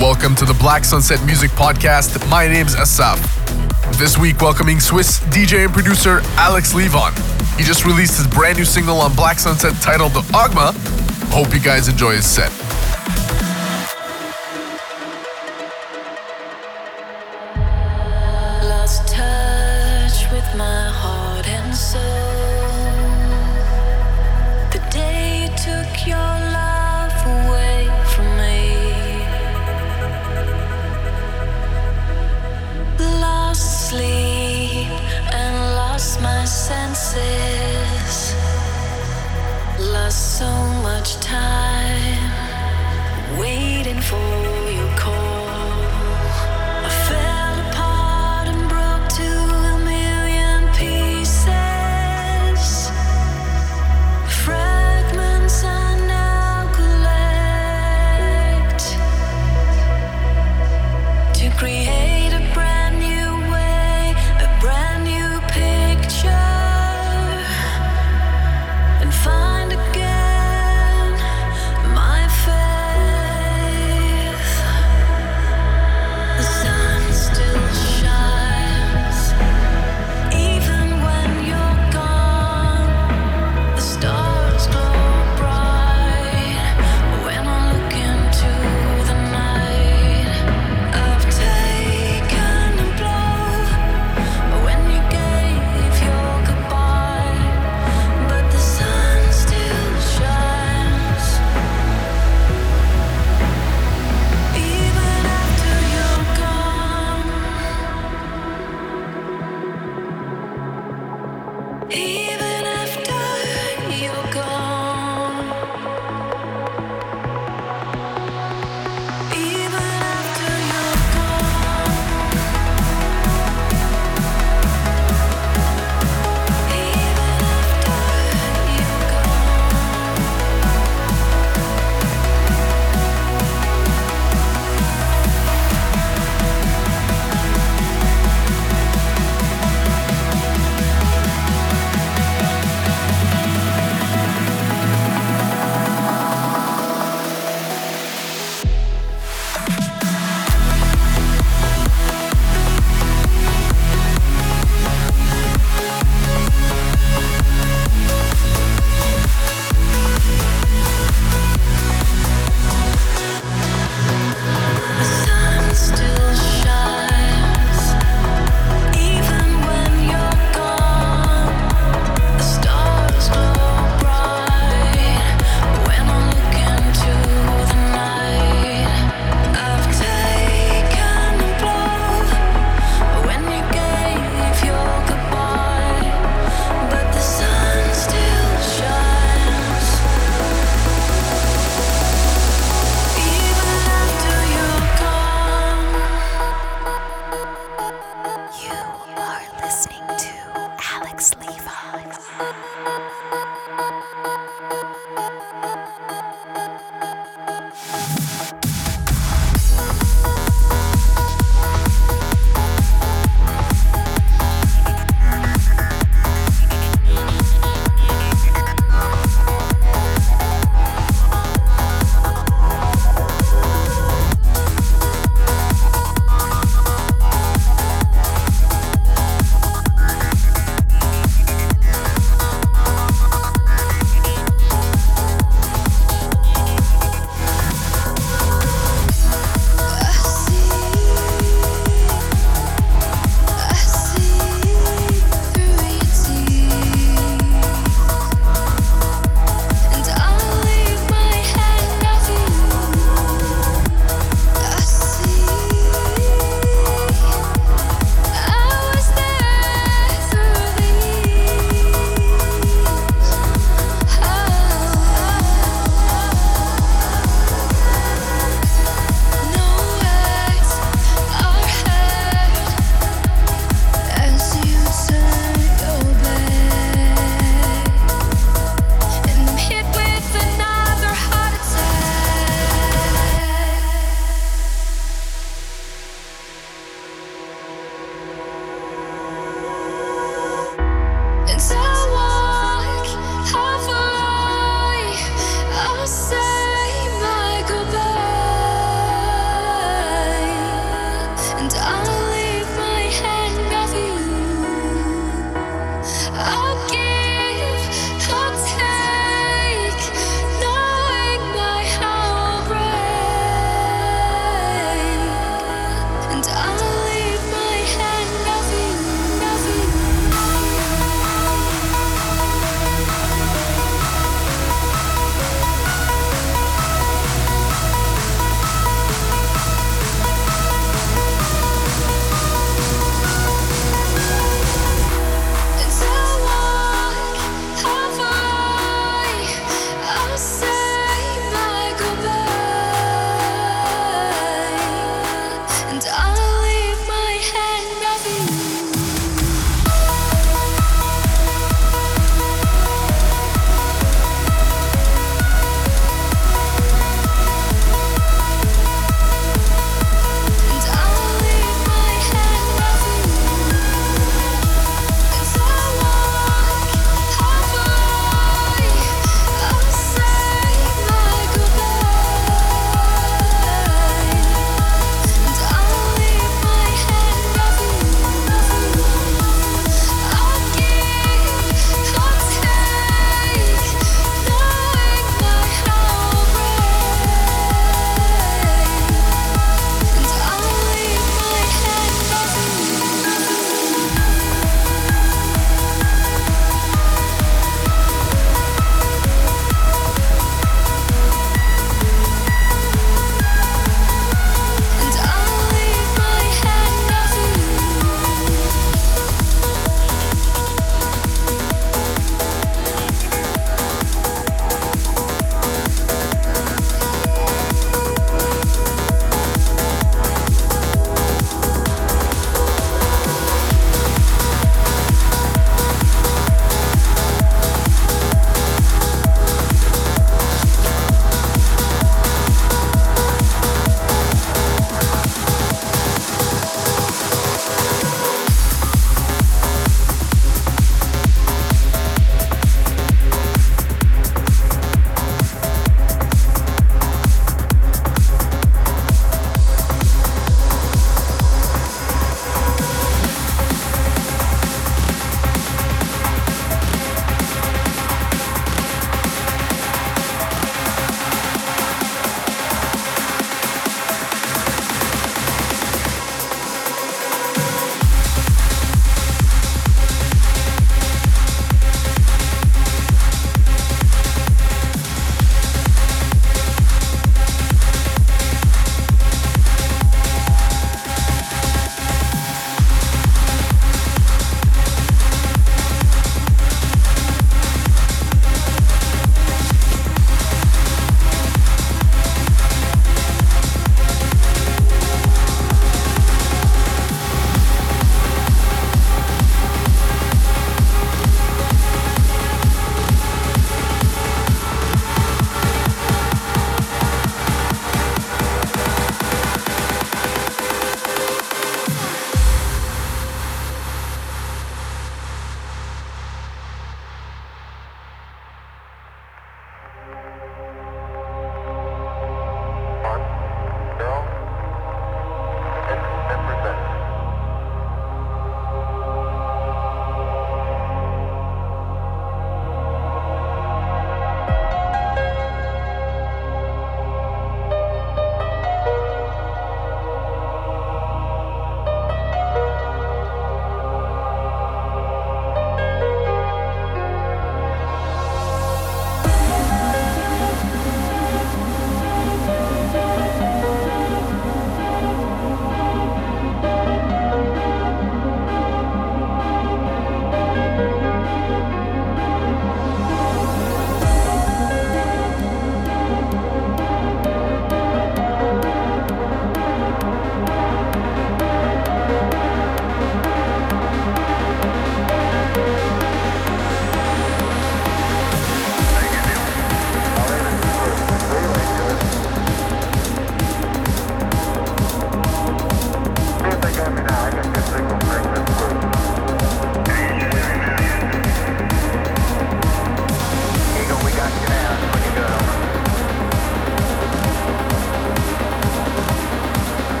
Welcome to the Black Sunset Music Podcast. My name's Asaf. This week, welcoming Swiss DJ and producer Alex Leavon. He just released his brand new single on Black Sunset titled "The Ogma. Hope you guys enjoy his set.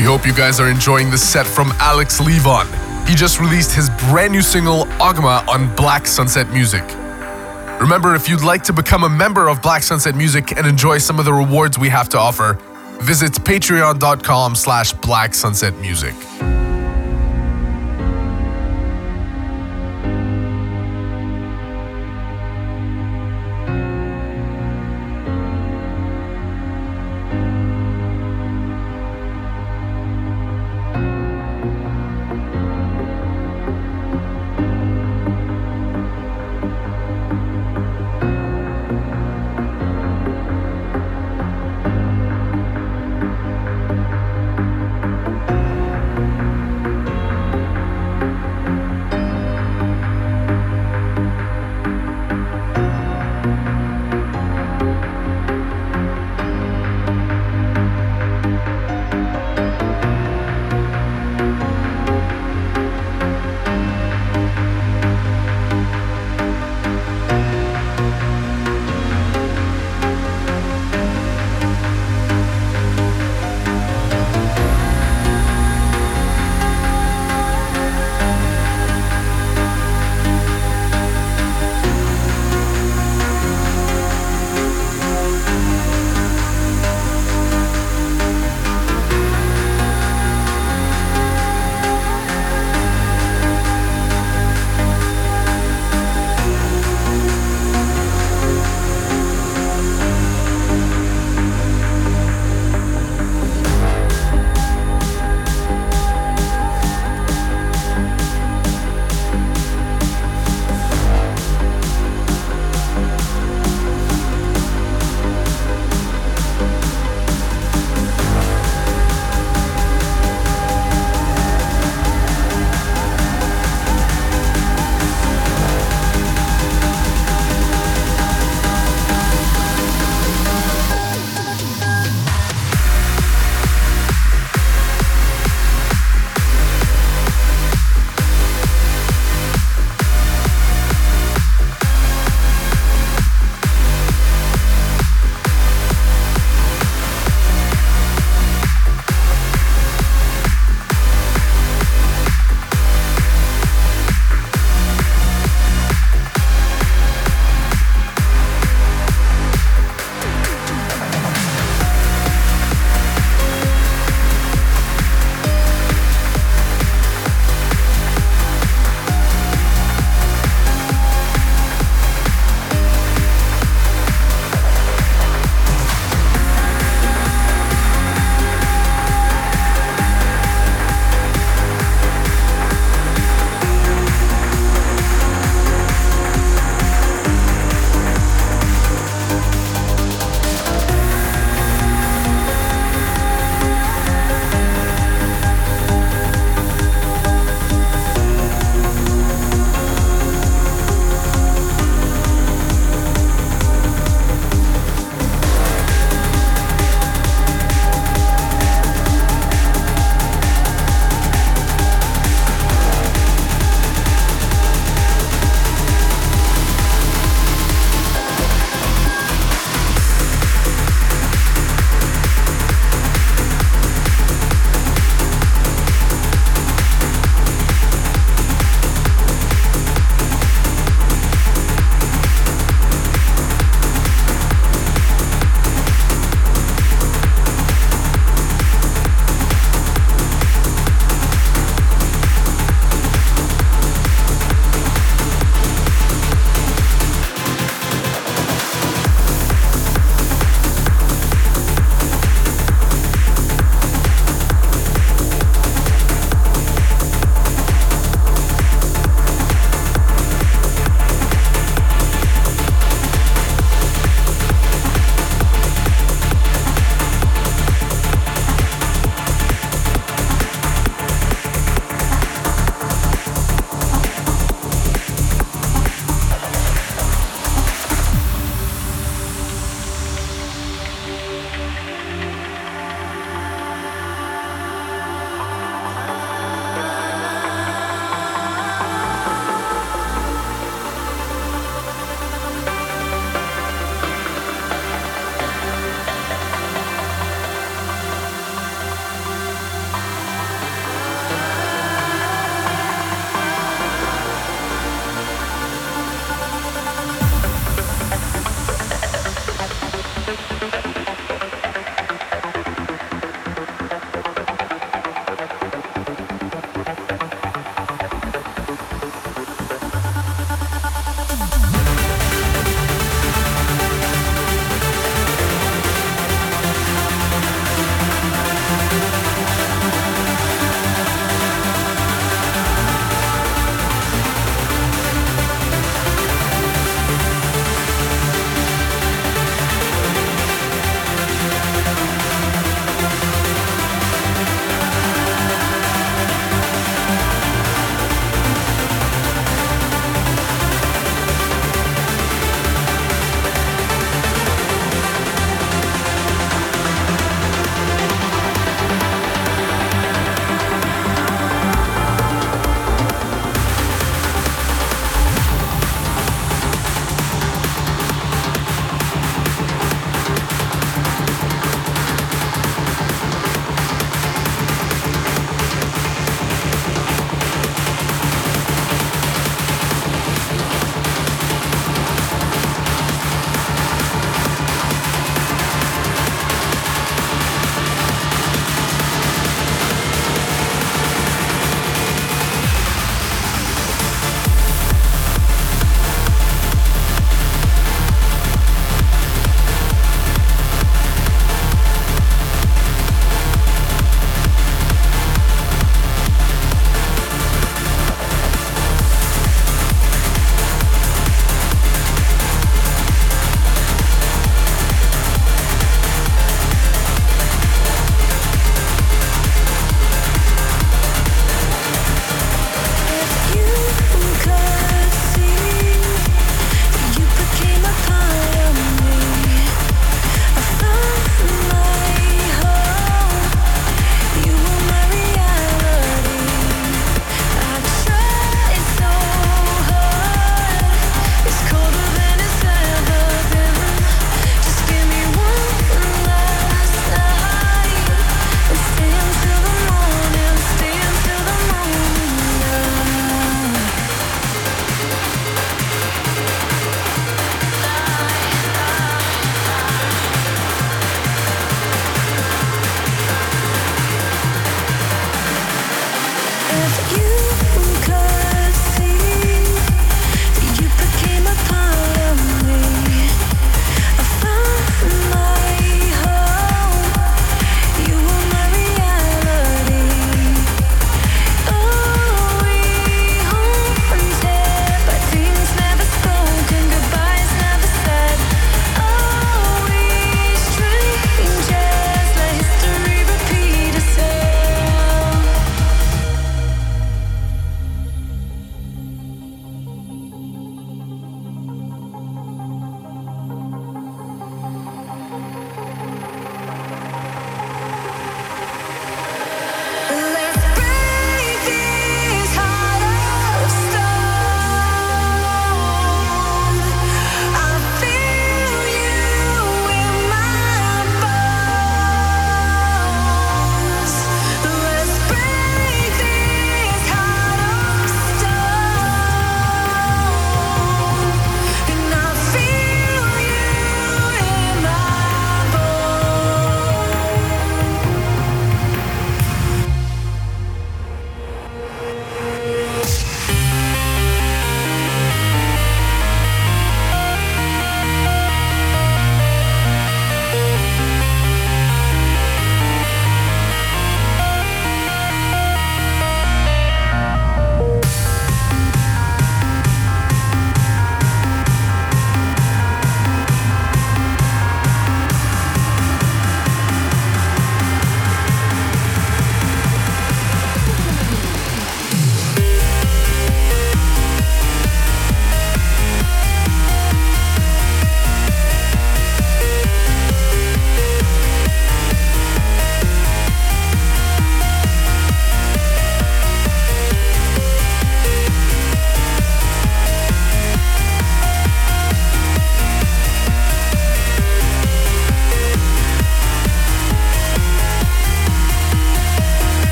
We hope you guys are enjoying the set from Alex Leavon. He just released his brand new single, Ogma, on Black Sunset Music. Remember, if you'd like to become a member of Black Sunset Music and enjoy some of the rewards we have to offer, visit patreon.com slash black sunset music.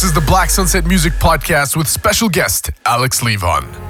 This is the Black Sunset Music Podcast with special guest Alex Leavon.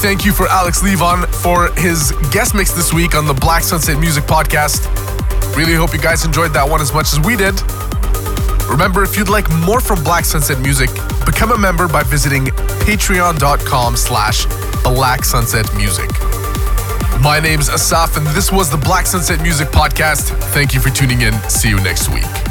Thank you for Alex Leavon for his guest mix this week on the Black Sunset Music Podcast. Really hope you guys enjoyed that one as much as we did. Remember, if you'd like more from Black Sunset Music, become a member by visiting patreon.com slash Black Sunset Music. My name's Asaf, and this was the Black Sunset Music Podcast. Thank you for tuning in. See you next week.